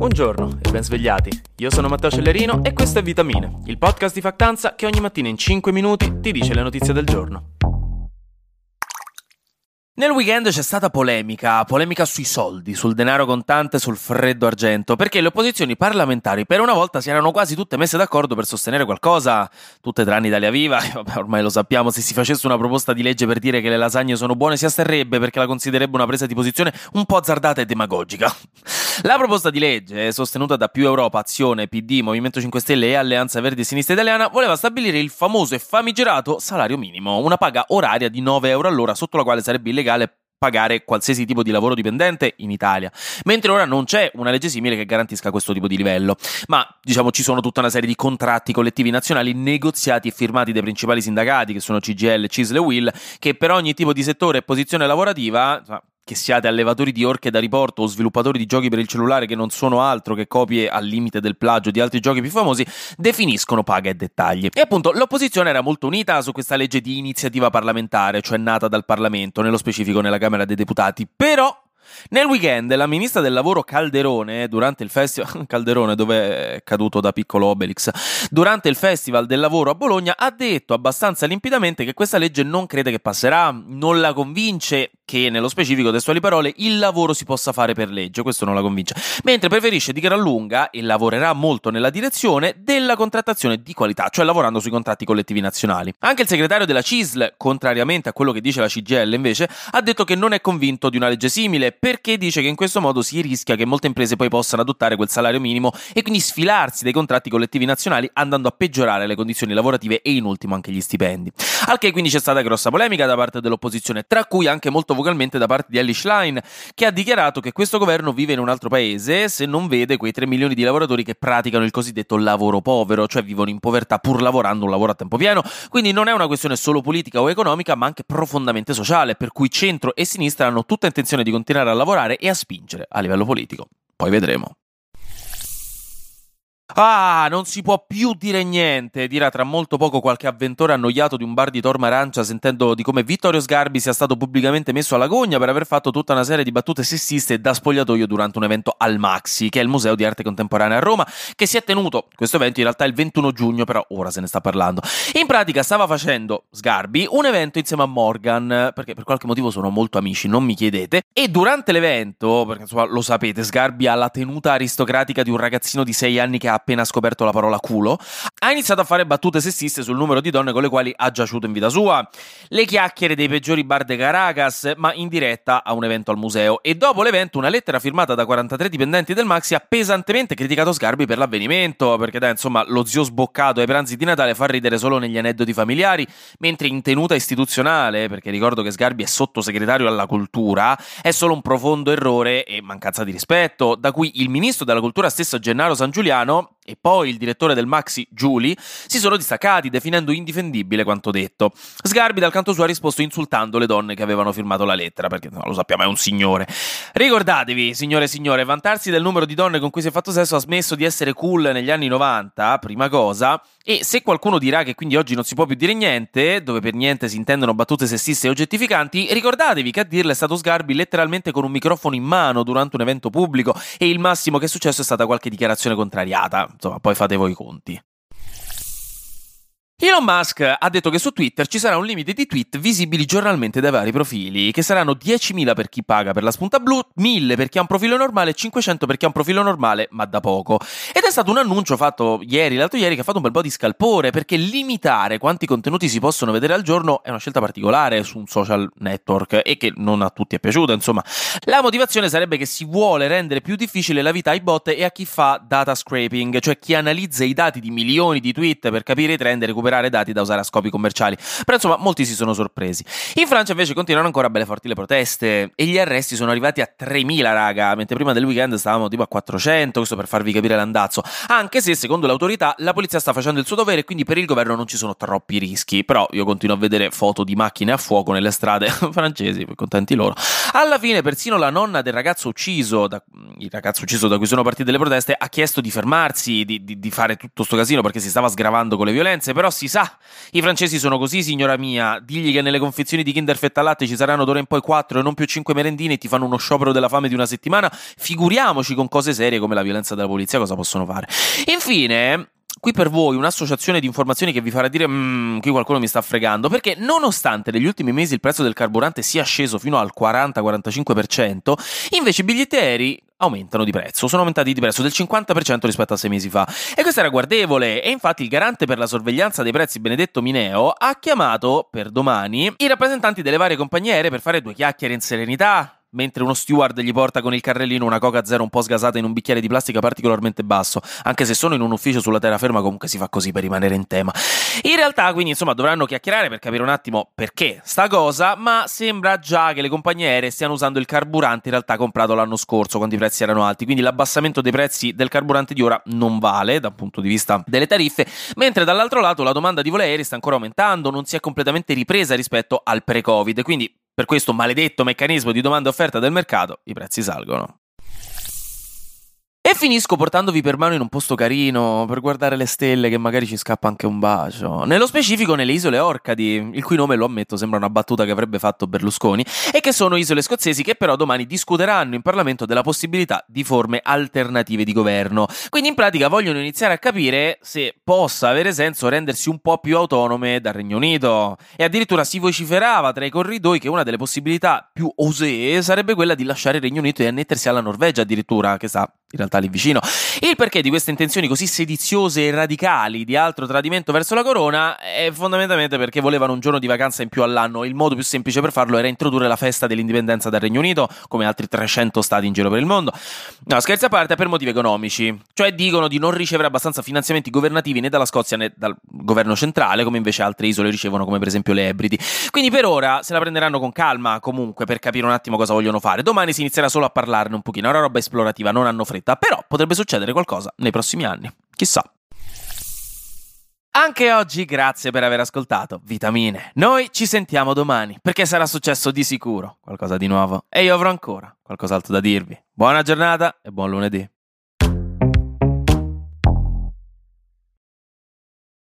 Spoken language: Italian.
Buongiorno e ben svegliati. Io sono Matteo Cellerino e questo è Vitamine, il podcast di Factanza che ogni mattina in 5 minuti ti dice le notizie del giorno. Nel weekend c'è stata polemica, polemica sui soldi, sul denaro contante, sul freddo argento, perché le opposizioni parlamentari per una volta si erano quasi tutte messe d'accordo per sostenere qualcosa, tutte tranne Italia Viva, e vabbè ormai lo sappiamo, se si facesse una proposta di legge per dire che le lasagne sono buone si asterrebbe perché la considererebbe una presa di posizione un po' azzardata e demagogica. La proposta di legge, sostenuta da più Europa, Azione, PD, Movimento 5 Stelle e Alleanza Verdi Sinistra Italiana, voleva stabilire il famoso e famigerato salario minimo, una paga oraria di 9 euro all'ora sotto la quale sarebbe illegale pagare qualsiasi tipo di lavoro dipendente in Italia, mentre ora non c'è una legge simile che garantisca questo tipo di livello, ma diciamo ci sono tutta una serie di contratti collettivi nazionali negoziati e firmati dai principali sindacati che sono CGL, CISL e WIL, che per ogni tipo di settore e posizione lavorativa che siate allevatori di orche da riporto o sviluppatori di giochi per il cellulare che non sono altro che copie al limite del plagio di altri giochi più famosi, definiscono paga e dettagli. E appunto l'opposizione era molto unita su questa legge di iniziativa parlamentare, cioè nata dal Parlamento, nello specifico nella Camera dei Deputati, però nel weekend la ministra del lavoro Calderone, durante il festival Calderone dove è caduto da piccolo Obelix, durante il festival del lavoro a Bologna ha detto abbastanza limpidamente che questa legge non crede che passerà, non la convince che nello specifico testuali parole il lavoro si possa fare per legge, questo non la convince, mentre preferisce di gran lunga e lavorerà molto nella direzione della contrattazione di qualità, cioè lavorando sui contratti collettivi nazionali. Anche il segretario della CISL, contrariamente a quello che dice la CGL invece, ha detto che non è convinto di una legge simile perché dice che in questo modo si rischia che molte imprese poi possano adottare quel salario minimo e quindi sfilarsi dei contratti collettivi nazionali andando a peggiorare le condizioni lavorative e in ultimo anche gli stipendi. Al che quindi c'è stata grossa polemica da parte dell'opposizione, tra cui anche molto vocalmente da parte di Ellie Schlein, che ha dichiarato che questo governo vive in un altro paese se non vede quei 3 milioni di lavoratori che praticano il cosiddetto lavoro povero, cioè vivono in povertà pur lavorando un lavoro a tempo pieno. Quindi non è una questione solo politica o economica, ma anche profondamente sociale, per cui centro e sinistra hanno tutta intenzione di continuare a lavorare e a spingere a livello politico. Poi vedremo. Ah, non si può più dire niente, dirà tra molto poco qualche avventore annoiato di un bar di Torma Arancia sentendo di come Vittorio Sgarbi sia stato pubblicamente messo alla gogna per aver fatto tutta una serie di battute sessiste da spogliatoio durante un evento al Maxi, che è il Museo di Arte Contemporanea a Roma, che si è tenuto, questo evento in realtà il 21 giugno, però ora se ne sta parlando. In pratica stava facendo Sgarbi un evento insieme a Morgan, perché per qualche motivo sono molto amici, non mi chiedete, e durante l'evento, perché insomma lo sapete, Sgarbi ha la tenuta aristocratica di un ragazzino di 6 anni che ha appena scoperto la parola culo, ha iniziato a fare battute sessiste sul numero di donne con le quali ha giaciuto in vita sua, le chiacchiere dei peggiori bar de Caracas, ma in diretta a un evento al museo. E dopo l'evento, una lettera firmata da 43 dipendenti del Maxi ha pesantemente criticato Sgarbi per l'avvenimento, perché dai, insomma, lo zio sboccato ai pranzi di Natale fa ridere solo negli aneddoti familiari, mentre in tenuta istituzionale, perché ricordo che Sgarbi è sottosegretario alla cultura, è solo un profondo errore e mancanza di rispetto, da cui il ministro della cultura stesso Gennaro San Giuliano e poi il direttore del Maxi, Giuli, si sono distaccati definendo indifendibile quanto detto. Sgarbi dal canto suo ha risposto insultando le donne che avevano firmato la lettera, perché no, lo sappiamo è un signore. Ricordatevi, signore e signore, vantarsi del numero di donne con cui si è fatto sesso ha smesso di essere cool negli anni 90, prima cosa, e se qualcuno dirà che quindi oggi non si può più dire niente, dove per niente si intendono battute sessiste e oggettificanti, ricordatevi che a dirle è stato Sgarbi letteralmente con un microfono in mano durante un evento pubblico e il massimo che è successo è stata qualche dichiarazione contrariata. Insomma, poi fate voi i conti. Elon Musk ha detto che su Twitter ci sarà un limite di tweet visibili giornalmente dai vari profili, che saranno 10.000 per chi paga per la spunta blu, 1.000 per chi ha un profilo normale e 500 per chi ha un profilo normale ma da poco. Ed è stato un annuncio fatto ieri, l'altro ieri, che ha fatto un bel po' di scalpore, perché limitare quanti contenuti si possono vedere al giorno è una scelta particolare su un social network e che non a tutti è piaciuta, insomma. La motivazione sarebbe che si vuole rendere più difficile la vita ai bot e a chi fa data scraping, cioè chi analizza i dati di milioni di tweet per capire i trend e recuperare recuperare dati da usare a scopi commerciali. Però insomma, molti si sono sorpresi. In Francia invece continuano ancora belle forti le proteste e gli arresti sono arrivati a 3.000, raga, mentre prima del weekend stavamo tipo a 400, questo per farvi capire l'andazzo. Anche se, secondo l'autorità, la polizia sta facendo il suo dovere e quindi per il governo non ci sono troppi rischi. Però io continuo a vedere foto di macchine a fuoco nelle strade francesi, contenti loro. Alla fine, persino la nonna del ragazzo ucciso, da, il ragazzo ucciso da cui sono partite le proteste, ha chiesto di fermarsi, di, di, di fare tutto sto casino perché si stava sgravando con le violenze, però si sa. I francesi sono così, signora mia. Digli che nelle confezioni di Kinder Fetta Latte ci saranno d'ora in poi 4 e non più 5 merendine e ti fanno uno sciopero della fame di una settimana. Figuriamoci con cose serie come la violenza della polizia cosa possono fare. Infine, qui per voi un'associazione di informazioni che vi farà dire mmm, qui qualcuno mi sta fregando, perché nonostante negli ultimi mesi il prezzo del carburante sia sceso fino al 40-45%, invece i biglietti aerei aumentano di prezzo, sono aumentati di prezzo del 50% rispetto a sei mesi fa. E questo era guardevole, e infatti il garante per la sorveglianza dei prezzi Benedetto Mineo ha chiamato per domani i rappresentanti delle varie compagnie aeree per fare due chiacchiere in serenità, mentre uno steward gli porta con il carrellino una coca zero un po' sgasata in un bicchiere di plastica particolarmente basso. Anche se sono in un ufficio sulla terraferma, comunque si fa così per rimanere in tema. In realtà, quindi, insomma, dovranno chiacchierare per capire un attimo perché sta cosa, ma sembra già che le compagnie aeree stiano usando il carburante in realtà comprato l'anno scorso, quando i prezzi erano alti. Quindi l'abbassamento dei prezzi del carburante di ora non vale dal punto di vista delle tariffe, mentre dall'altro lato la domanda di voli aerei sta ancora aumentando, non si è completamente ripresa rispetto al pre-Covid. Quindi per questo maledetto meccanismo di domanda e offerta del mercato, i prezzi salgono. E finisco portandovi per mano in un posto carino per guardare le stelle che magari ci scappa anche un bacio. Nello specifico nelle isole Orcadi, il cui nome lo ammetto sembra una battuta che avrebbe fatto Berlusconi, e che sono isole scozzesi che però domani discuteranno in Parlamento della possibilità di forme alternative di governo. Quindi in pratica vogliono iniziare a capire se possa avere senso rendersi un po' più autonome dal Regno Unito. E addirittura si vociferava tra i corridoi che una delle possibilità più osee sarebbe quella di lasciare il Regno Unito e annettersi alla Norvegia addirittura, che sta in realtà lì vicino. Il perché di queste intenzioni così sediziose e radicali di altro tradimento verso la corona è fondamentalmente perché volevano un giorno di vacanza in più all'anno. Il modo più semplice per farlo era introdurre la festa dell'indipendenza dal Regno Unito, come altri 300 stati in giro per il mondo. No, scherzi a parte, per motivi economici. Cioè dicono di non ricevere abbastanza finanziamenti governativi né dalla Scozia né dal governo centrale, come invece altre isole ricevono, come per esempio le Ebridi. Quindi per ora se la prenderanno con calma, comunque, per capire un attimo cosa vogliono fare. Domani si inizierà solo a parlarne un pochino. È una roba esplorativa, non hanno fretta. Però potrebbe succedere qualcosa nei prossimi anni. Chissà. Anche oggi grazie per aver ascoltato Vitamine. Noi ci sentiamo domani perché sarà successo di sicuro qualcosa di nuovo e io avrò ancora qualcos'altro da dirvi. Buona giornata e buon lunedì.